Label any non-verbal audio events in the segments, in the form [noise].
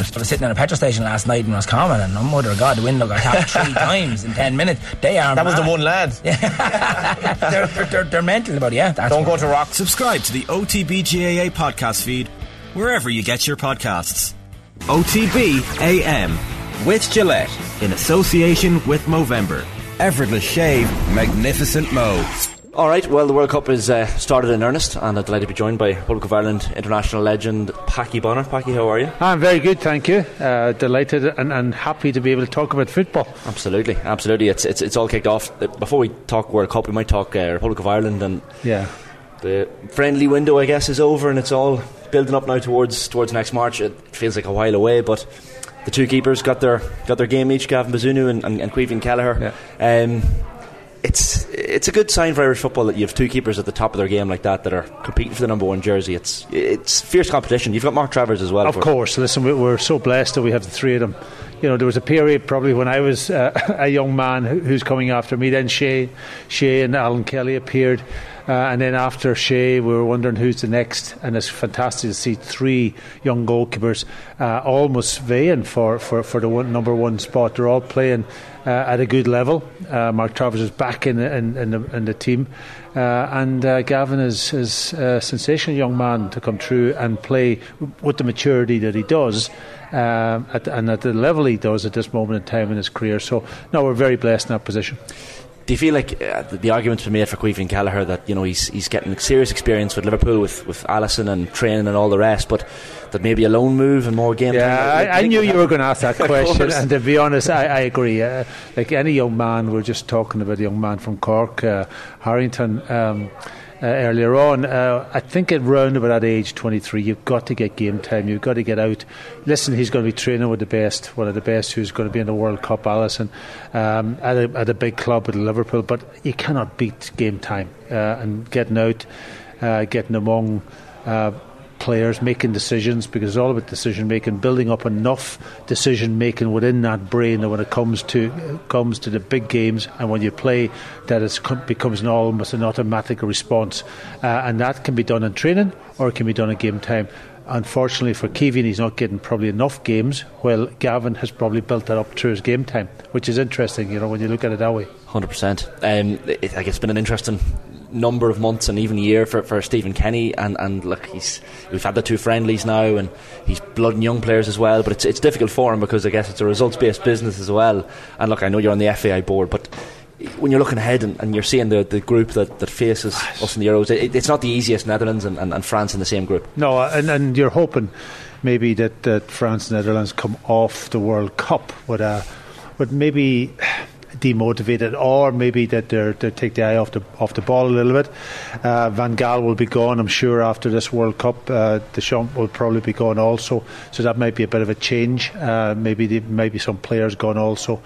I was sitting in a petrol station last night in Roscommon and oh mother of God the window got tapped three [laughs] times in 10 minutes they are That was the one lad. [laughs] they're, they're, they're, they're mental about it yeah that's Don't go to rock. Subscribe to the OTB GAA podcast feed wherever you get your podcasts. OTB AM with Gillette in association with Movember. Effortless shave, magnificent Mo. All right, well, the World Cup is uh, started in earnest, and I'm delighted to be joined by Republic of Ireland international legend Packy Bonner. Paddy, how are you? I'm very good, thank you. Uh, delighted and, and happy to be able to talk about football. Absolutely, absolutely. It's it's, it's all kicked off. Before we talk World Cup, we might talk uh, Republic of Ireland, and Yeah. the friendly window, I guess, is over, and it's all building up now towards towards next March. It feels like a while away, but the two keepers got their got their game each, Gavin Bazunu and, and, and Caoimhín Kelleher. Um, it's it's a good sign for Irish football that you have two keepers at the top of their game like that that are competing for the number one jersey. It's it's fierce competition. You've got Mark Travers as well. Of course, listen, we- we're so blessed that we have the three of them. You know, there was a period probably when I was uh, [laughs] a young man who's coming after me. Then Shay, Shay and Alan Kelly appeared, uh, and then after Shay, we were wondering who's the next. And it's fantastic to see three young goalkeepers uh, almost vying for, for, for the one, number one spot. They're all playing uh, at a good level. Uh, Mark Travers is back in, in, in, the, in the team, uh, and uh, Gavin is, is a sensational young man to come through and play with the maturity that he does. Um, at, and at the level he does at this moment in time in his career. So, no, we're very blessed in that position. Do you feel like uh, the, argument's been made for Caoimhín Kelleher that you know he's he's getting serious experience with Liverpool with with Alisson and training and all the rest, but that maybe a loan move and more game Yeah, time. I, I knew you were going to ask that [laughs] question, and to be honest, I, I agree. Uh, like any young man, we are just talking about a young man from Cork, uh, Harrington. Um, uh, earlier on, uh, I think at round about that age, 23, you've got to get game time. You've got to get out. Listen, he's going to be training with the best, one of the best who's going to be in the World Cup, Alisson, um, at, a, at a big club at Liverpool. But you cannot beat game time uh, and getting out, uh, getting among. Players making decisions because it's all about decision making, building up enough decision making within that brain that when it comes to comes to the big games and when you play, that it becomes an almost an automatic response, uh, and that can be done in training or it can be done in game time. Unfortunately for Kevin, he's not getting probably enough games. Well, Gavin has probably built that up through his game time, which is interesting, you know, when you look at it that way. Hundred percent. Um, it, I guess it's been an interesting number of months and even a year for, for Stephen Kenny. And, and look he's we've had the two friendlies now and he's blooding young players as well but it's it's difficult for him because I guess it's a results based business as well. And look I know you're on the FAI board but when you're looking ahead and, and you're seeing the, the group that, that faces us in the Euros it, it's not the easiest Netherlands and, and, and France in the same group. No, uh, and, and you're hoping maybe that, that France and Netherlands come off the World Cup with a, with maybe demotivated, or maybe that they're they take the eye off the off the ball a little bit. Uh, Van Gaal will be gone, I'm sure, after this World Cup. Uh, Deschamps will probably be gone also, so that might be a bit of a change. Uh, maybe the, maybe some players gone also.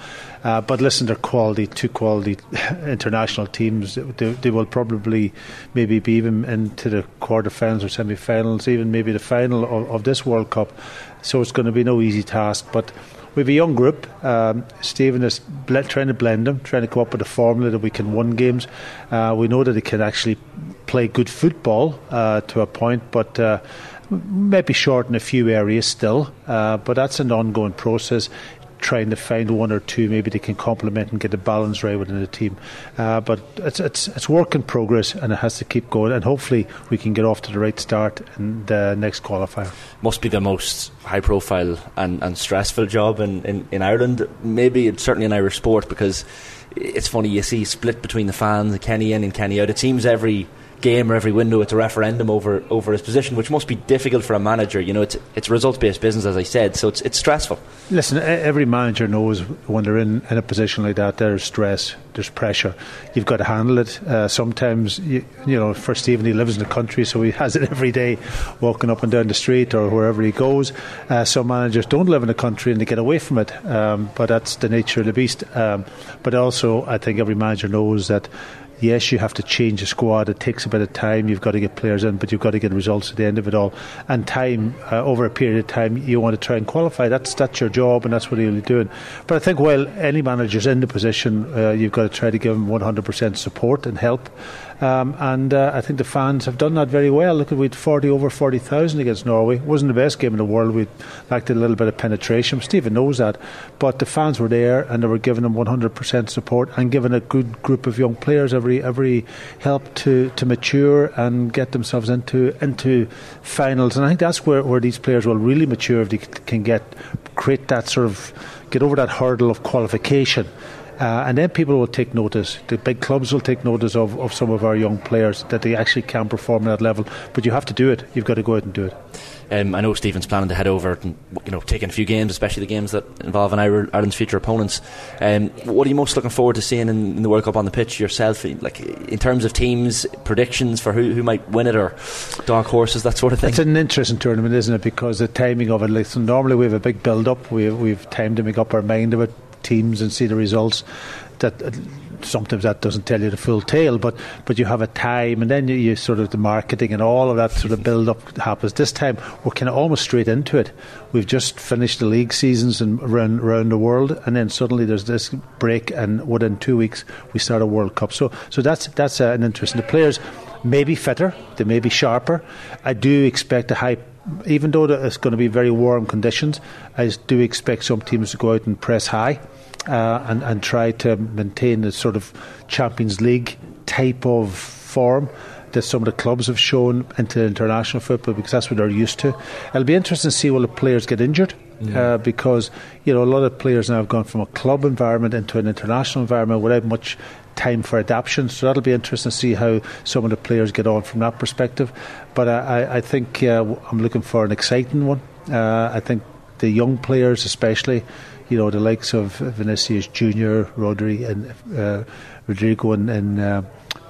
Uh, but listen, they're quality, two quality [laughs] international teams. They, they will probably maybe be even into the quarterfinals or semi-finals, even maybe the final of, of this World Cup. So it's going to be no easy task, but. We have a young group. Um, Stephen is trying to blend them, trying to come up with a formula that we can win games. Uh, we know that he can actually play good football uh, to a point, but uh, maybe short in a few areas still. Uh, but that's an ongoing process. Trying to find one or two, maybe they can complement and get the balance right within the team. Uh, but it's, it's it's work in progress, and it has to keep going. And hopefully, we can get off to the right start in the next qualifier. must be the most high profile and, and stressful job in, in, in Ireland. Maybe it's certainly in Irish sport because it's funny you see split between the fans, Kenny in and Kenny out. It seems every game or every window it's a referendum over over his position, which must be difficult for a manager. You know, it's it's results based business as I said, so it's it's stressful. Listen, every manager knows when they're in, in a position like that, there's stress, there's pressure. You've got to handle it. Uh, sometimes, you, you know, for Stephen, he lives in the country, so he has it [laughs] every day, walking up and down the street or wherever he goes. Uh, some managers don't live in the country and they get away from it, um, but that's the nature of the beast. Um, but also, I think every manager knows that yes, you have to change the squad. It takes a bit of time. You've got to get players in, but you've got to get results at the end of it all. And time, uh, over a period of time, you want to try and qualify. That's that's your job, and that's what you'll be doing. But I think while any manager's in the position, uh, you've got to try to give them 100% support and help. Um, and uh, I think the fans have done that very well. Look, we had 40 over 40,000 against Norway. It wasn't the best game in the world. We lacked a little bit of penetration. Stephen knows that. But the fans were there and they were giving them 100% support and giving a good group of young players every every help to, to mature and get themselves into into finals. And I think that's where, where these players will really mature if they can get create that sort of get over that hurdle of qualification uh, and then people will take notice. The big clubs will take notice of, of some of our young players that they actually can perform at that level. But you have to do it. You've got to go out and do it. Um, I know Stephen's planning to head over and you know taking a few games, especially the games that involve an Ireland's future opponents. Um, what are you most looking forward to seeing in, in, the World Cup on the pitch yourself? Like in terms of teams, predictions for who, who might win it or dark horses, that sort of thing. It's an interesting tournament, isn't it? Because the timing of it. Like, so normally we have a big build up. We we've time to make up our mind it teams and see the results. That uh, sometimes that doesn't tell you the full tale, but but you have a time, and then you, you sort of the marketing and all of that sort of build up happens. This time we're kind of almost straight into it. We've just finished the league seasons and around around the world, and then suddenly there's this break, and within two weeks we start a World Cup. So so that's that's uh, an interest. The players may be fitter, they may be sharper. I do expect a high even though it's going to be very warm conditions, I do expect some teams to go out and press high uh, and, and try to maintain the sort of Champions League type of form that some of the clubs have shown into international football because that's what they're used to. It'll be interesting to see will the players get injured. Yeah. Uh, because you know a lot of players now have gone from a club environment into an international environment without much time for adaptation. So that'll be interesting to see how some of the players get on from that perspective. But I, I think uh, I'm looking for an exciting one. Uh, I think the young players, especially, you know, the likes of Vinicius Junior, Rodri, and uh, Rodrigo, and, and uh,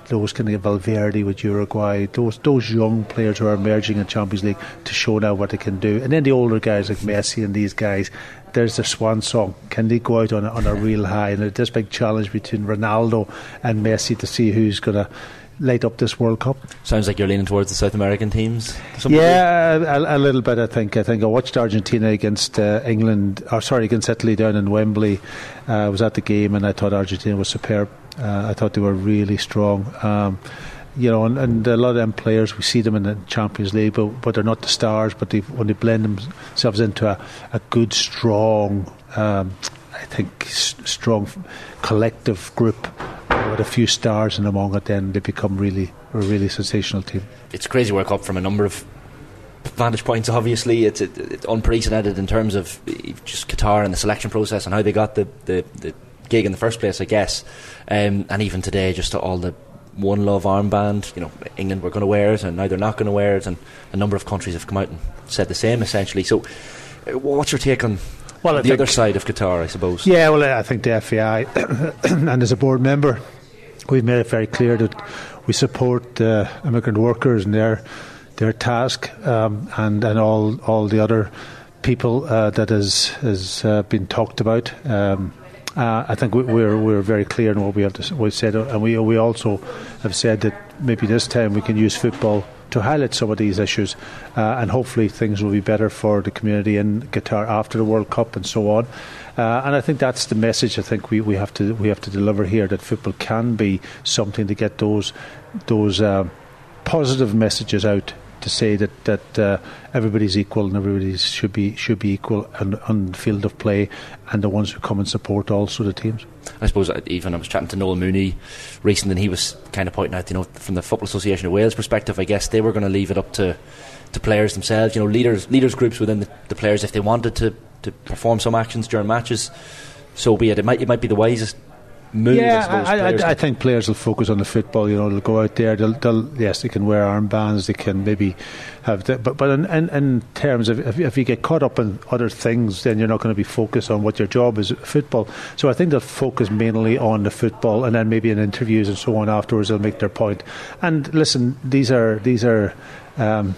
those kind of Valverde with Uruguay, those those young players who are emerging in Champions League to show now what they can do, and then the older guys like Messi and these guys, there's their swan song. Can they go out on a, on a real high? And there's this big challenge between Ronaldo and Messi to see who's going to light up this World Cup. Sounds like you're leaning towards the South American teams. Yeah, a, a, little bit. I think. I think I watched Argentina against uh, England, or sorry, against Italy down in Wembley. Uh, I was at the game and I thought Argentina was superb. Uh, I thought they were really strong. Um, you know, and, and, a lot of them players, we see them in the Champions League, but, but they're not the stars. But they, when they blend themselves into a, a good, strong, um, I think, s- strong collective group, with a few stars in among it, then they become really a really sensational team. It's crazy World Cup from a number of vantage points. Obviously, it's, it, it's unprecedented in terms of just Qatar and the selection process and how they got the, the, the gig in the first place, I guess. Um, and even today, just all the one love armband. You know, England were going to wear it, and now they're not going to wear it, and a number of countries have come out and said the same essentially. So, uh, what's your take on well, the other side of Qatar, I suppose. Yeah, well, I think the FAI, [coughs] and as a board member, we've made it very clear that we support uh, immigrant workers and their their task, um, and and all all the other people uh, that has has uh, been talked about. Um, uh, I think we're we're very clear in what we have to, we've said, and we we also have said that maybe this time we can use football to highlight some of these issues, uh, and hopefully things will be better for the community in Qatar after the World Cup and so on. Uh, and I think that's the message I think we, we have to we have to deliver here that football can be something to get those those uh, positive messages out to say that that uh, everybody's equal and everybody should be should be equal on, on the field of play, and the ones who come and support also the teams. I suppose uh, even I was chatting to Noel Mooney recently, and he was kind of pointing out, you know, from the Football Association of Wales perspective, I guess they were going to leave it up to to players themselves, you know, leaders leaders groups within the, the players if they wanted to to perform some actions during matches. So be it. It might it might be the wisest move. Yeah, I, I, I, think players will focus on the football. You know, they'll go out there. They'll, they'll yes, they can wear armbands. They can maybe have, the, but but in, in, in terms of if, if, you get caught up in other things, then you're not going to be focused on what your job is, football. So I think they'll focus mainly on the football, and then maybe in interviews and so on afterwards they'll make their point. And listen, these are these are. Um,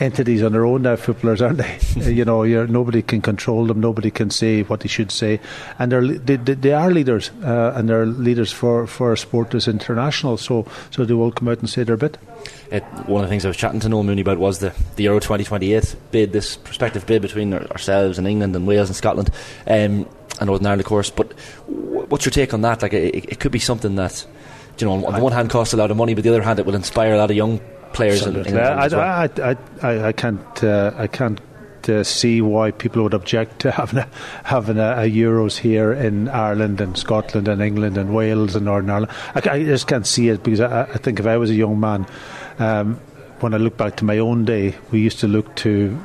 entities on their own now, footballers, aren't they? [laughs] you know, nobody can control them, nobody can say what they should say, and they're, they, they are leaders, uh, and they're leaders for, for a sport that's international, so, so they will come out and say their bit. It, one of the things I was chatting to Noel Mooney about was the, the Euro 2028 bid, this prospective bid between ourselves and England and Wales and Scotland um, and Northern Ireland, of course. But what's your take on that? Like, it, it could be something that you know, on the one hand, costs a lot of money, but the other hand, it will inspire a lot of young players. In, in I, well. I, I, I, can't, uh, I can't to see why people would object to [laughs] having a, having a, a, Euros here in Ireland and Scotland and England and Wales and Northern Ireland. I, I just can't see it because I, I, think if I was a young man, um, when I look back to my own day, we used to look to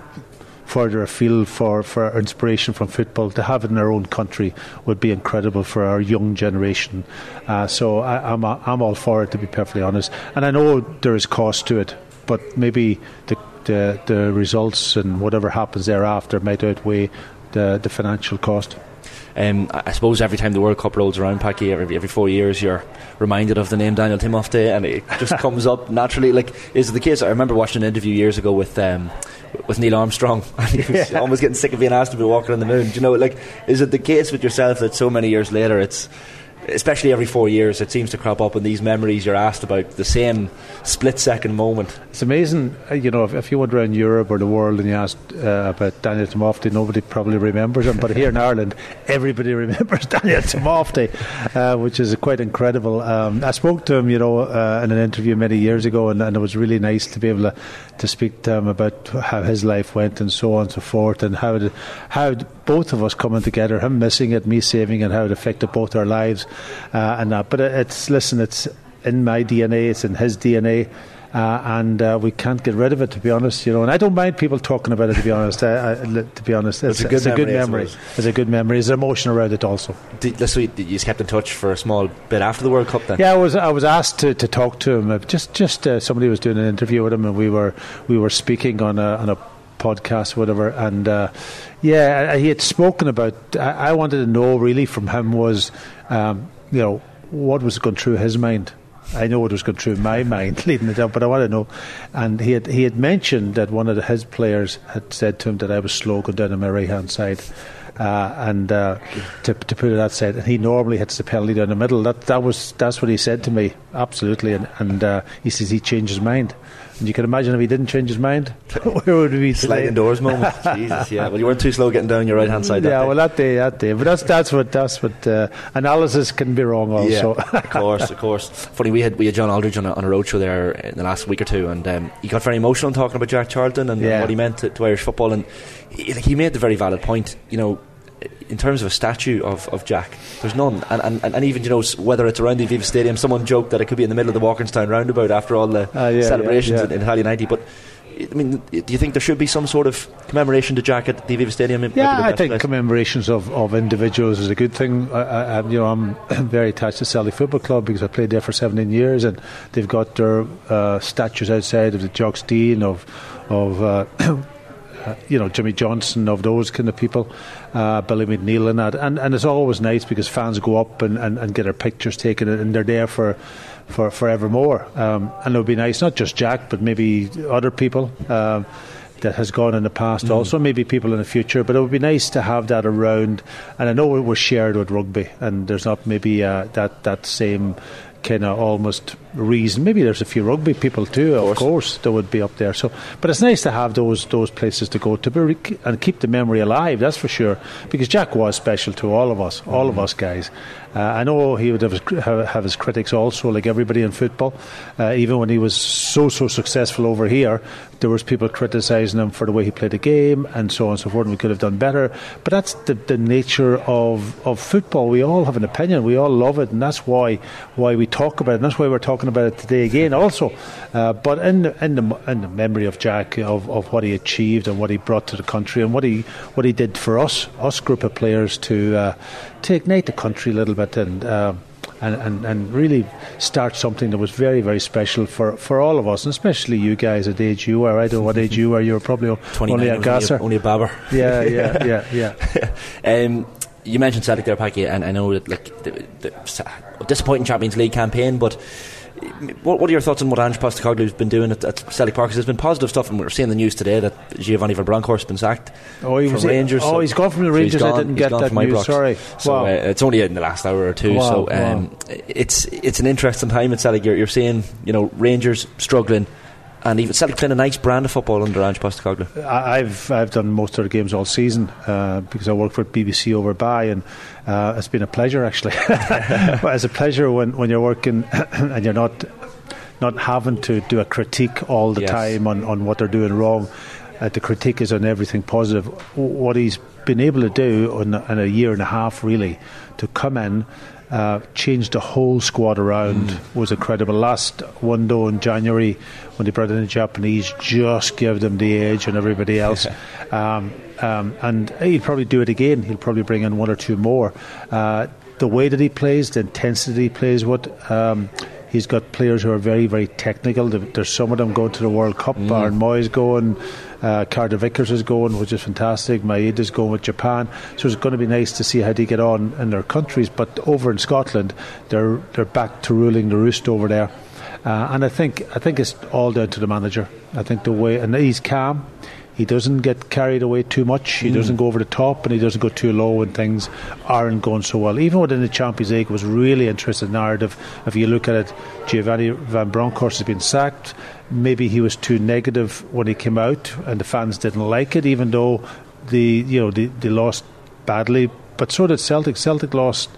further afield for, for inspiration from football to have it in our own country would be incredible for our young generation. Uh, so I, am I'm, I'm all for it to be perfectly honest, and I know there is cost to it, but maybe the the, the results and whatever happens thereafter might outweigh the, the financial cost. Um, I suppose every time the World Cup rolls around, Packy, every, every four years, you're reminded of the name Daniel Timofte, and it just [laughs] comes up naturally. Like, is it the case? I remember watching an interview years ago with um, with Neil Armstrong, [laughs] and he was yeah. almost getting sick of being asked to be walking on the moon. Do you know, like, is it the case with yourself that so many years later, it's especially every four years, it seems to crop up in these memories you're asked about the same split second moment. It's amazing, uh, you know, if, if you went around Europe or the world and you asked uh, about Daniel Timofte, nobody probably remembers him. But here in Ireland, everybody [laughs] remembers Daniel Timofte, uh, which is quite incredible. Um, I spoke to him, you know, uh, in an interview many years ago, and, and, it was really nice to be able to, to speak to him about how his life went and so on and so forth, and how, it, how both of us coming together, him missing it, me saving it, how it affected both our lives uh, and that. But it's listen, it's in my DNA, it's in his DNA. Uh, and uh, we can't get rid of it, to be honest. You know, and I don't mind people talking about it. To be honest, to be honest, it's, it's, a, good it's memory, a good memory. It's a good memory. There's emotion around it also. Did, this week, you kept in touch for a small bit after the World Cup. Then, yeah, I was I was asked to, to talk to him. Just just uh, somebody was doing an interview with him, and we were we were speaking on a on a podcast, whatever. And uh, yeah, he had spoken about. I, I, wanted to know really from him was, um, you know, what was going through his mind. I know what was going through my mind [laughs] leading it up, but I want to know. And he had he had mentioned that one of his players had said to him that I was slow going down on my right hand side. Uh, and uh, to, to put it that and he normally hits the penalty down the middle. That that was that's what he said to me, absolutely. And, and uh, he says he changed his mind. And you can imagine if he didn't change his mind, [laughs] where would we be today? Sliding doors moment. [laughs] Jesus, yeah. Well, you weren't too slow getting down your right hand side. yeah, day. well, that day, that day. But that's that's what that's what uh, analysis can be wrong. Also, yeah, [laughs] of course, of course. Funny, we had we had John Aldridge on a, on a roadshow there in the last week or two, and um, he got very emotional talking about Jack Charlton and, yeah. what he meant to, to Irish football, and he, he made the very valid point. You know in terms of a statue of, of Jack, there's none. And, and, and even, you know, whether it's around the Aviva Stadium, someone joked that it could be in the middle of the Walkinstown roundabout after all the uh, yeah, celebrations yeah, yeah. In, in Italia 90. But I mean, do you think there should be some sort of commemoration to Jack at the Aviva Stadium? Yeah, I think place? commemorations of, of individuals is a good thing. I, I, you know, I'm [coughs] very attached to Celtic Football Club because I played there for 17 years, and they've got their uh, statues outside of the Jock's Stein of of. Uh, [coughs] uh, you know Jimmy Johnstone of those kind of people, uh, Billy McNeill and that, and and it's always nice because fans go up and, and, and get their pictures taken and they're there for for forevermore. Um, and it would be nice, not just Jack, but maybe other people. Um, that has gone in the past, mm. also maybe people in the future. But it would be nice to have that around. And I know it was shared with rugby, and there's not maybe uh, that that same kind of almost reason. Maybe there's a few rugby people too, of course. of course, that would be up there. So, but it's nice to have those those places to go to be, and keep the memory alive. That's for sure. Because Jack was special to all of us, all mm-hmm. of us guys. Uh, I know he would have his, have his critics also, like everybody in football. Uh, even when he was so so successful over here, there was people criticising him for the way he played the game and so on and so forth. And we could have done better. But that's the, the nature of, of football. We all have an opinion. We all love it, and that's why why we talk about it. And that's why we're talking about it today again. Also, uh, but in the, in the in the memory of Jack of, of what he achieved and what he brought to the country and what he what he did for us us group of players to uh, to ignite the country a little bit and. Uh, and, and, and really start something that was very, very special for, for all of us, and especially you guys at age you are. I don't know what age you are. You were probably only a gasser. Only a, babber. Yeah, yeah, [laughs] yeah, yeah. [laughs] um, you mentioned Celtic there, Packy, and I know that like the, the disappointing Champions League campaign, but what, what, are your thoughts on what Ange Postecoglou has been doing at, at Celtic Park? Because there's been positive stuff, and we're seeing the news today that Giovanni Van Bronckhorst has been sacked oh, he from was Rangers. Oh, so he's gone from the Rangers. So gone, I didn't get that news. Sorry. So wow. uh, it's only in the last hour or two. Wow, so um, wow. it's it's an interesting time at Celtic. You're, you're seeing you know Rangers struggling and even Celtic playing a nice brand of football under Ange Postecoglou. I've I've done most of the games all season uh, because I work for BBC over by, and uh, it's been a pleasure actually. [laughs] it's a pleasure when, when you're working [coughs] and you're not not having to do a critique all the yes. time on, on what they're doing wrong. Uh, the critique is on everything positive. What he's been able to do in, in a year and a half, really, to come in uh, changed the whole squad around mm. was incredible. Last window in January, when they brought in the Japanese, just gave them the edge on everybody else. [laughs] um, um, and he'll probably do it again. He'll probably bring in one or two more. Uh, the way that he plays, the intensity he plays with. Um, he's got players who are very, very technical. There's some of them going to the World Cup. Mm. Aaron Mooy's going. Uh, Carter Vickers is going, which is fantastic. Maeda is going with Japan, so it's going to be nice to see how they get on in their countries. But over in Scotland, they're they're back to ruling the roost over there, uh, and I think I think it's all down to the manager. I think the way and he's calm. He doesn't get carried away too much. He mm. doesn't go over the top, and he doesn't go too low when things aren't going so well. Even within the Champions League, was really interesting narrative. If you look at it, Giovanni Van Bronckhorst has been sacked. Maybe he was too negative when he came out, and the fans didn't like it, even though the you know they, they lost badly. But so did Celtic. Celtic lost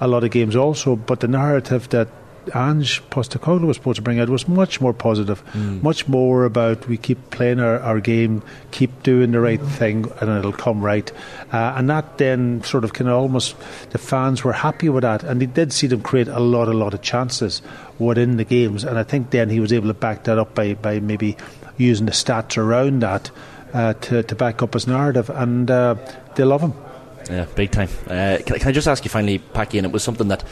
a lot of games also, but the narrative that Ange Postecoglou was supposed to bring out was much more positive, mm. much more about we keep playing our, our game, keep doing the right thing, and it'll come right. Uh, and that then sort of kind of almost the fans were happy with that, and they did see them create a lot, a lot of chances within the games. And I think then he was able to back that up by, by maybe using the stats around that uh, to, to back up his narrative, and uh, they love him. Yeah, big time. Uh, can, can, I just ask you finally, Packy? And it was something that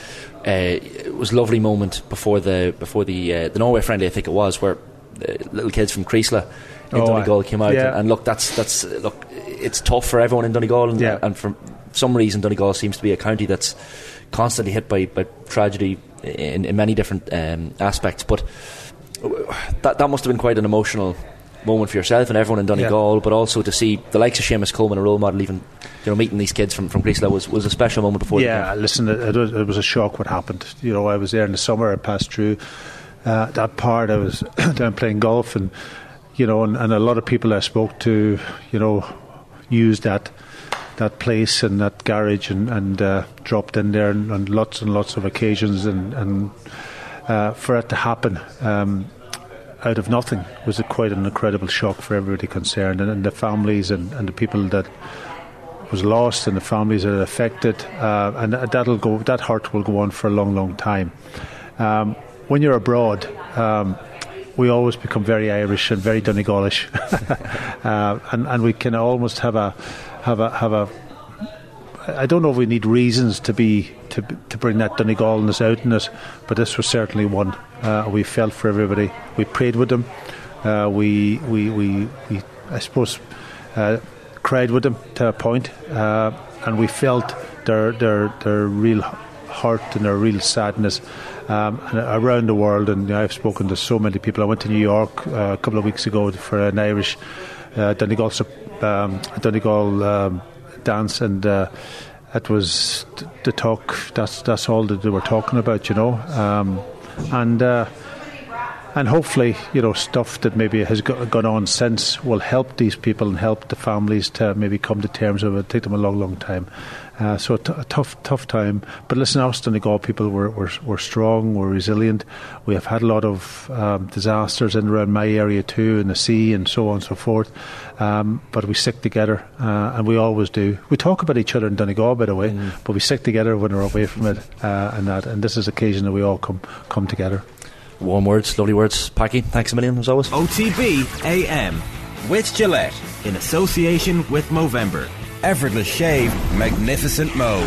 uh, was a lovely moment before the before the uh, the Norway friendly, I think it was, where uh, little kids from Creeslough in oh, Donegal came out, yeah. and, and, look, that's that's look, it's tough for everyone in Donegal, and, yeah. and for some reason, Donegal seems to be a county that's constantly hit by, by tragedy in, in many different um, aspects, but. That that must have been quite an emotional moment for yourself and everyone in Donegal, yeah. but also to see the likes of Seamus Coleman, a role model, even you know meeting these kids from from Greece was was a special moment before. Yeah, listen, it, it, was a shock what happened. You know, I was there in the summer. I passed through uh, that part. I was [coughs] down playing golf, and you know, and, and a lot of people I spoke to, you know, used that that place and that garage and, and uh, dropped in there on, on, lots and lots of occasions and, and uh, for it to happen um, out of nothing was a, quite an incredible shock for everybody concerned. And, and the families and, and, the people that was lost and the families that are affected uh, and that'll go that hurt will go on for a long long time. Um, when you're abroad um, we always become very Irish and very Donegalish. [laughs] Uh, and, and we can almost have a have a have a I don't know if we need reasons to be to to bring that Donegalness out in us, but this was certainly one. Uh, we felt for everybody. We prayed with them. Uh, we, we we we I suppose uh, cried with them to a point, uh, and we felt their their their real hurt and their real sadness. Um, around the world, and I've spoken to so many people. I went to New York uh, a couple of weeks ago for an Irish uh, Donegal, um, Donegal um, dance, and uh, it was the talk. That's that's all that they were talking about, you know, um, and. Uh, and hopefully, you know, stuff that maybe has gone on since will help these people and help the families to maybe come to terms with it. Take them a long, long time. Uh, so a, t- a tough, tough time. But listen, Austin us Donegal people were, were, were strong, were resilient. We have had a lot of um, disasters in around my area too, in the sea and so on and so forth. Um, but we stick together, uh, and we always do. We talk about each other in Donegal, by the way, mm. but we stick together when we're away from it, uh, and that. And this is occasion that we all come come together. Warm words, lovely words, Packy. Thanks a million as always. OTB AM with Gillette in association with Movember. Effortless shave, magnificent mo.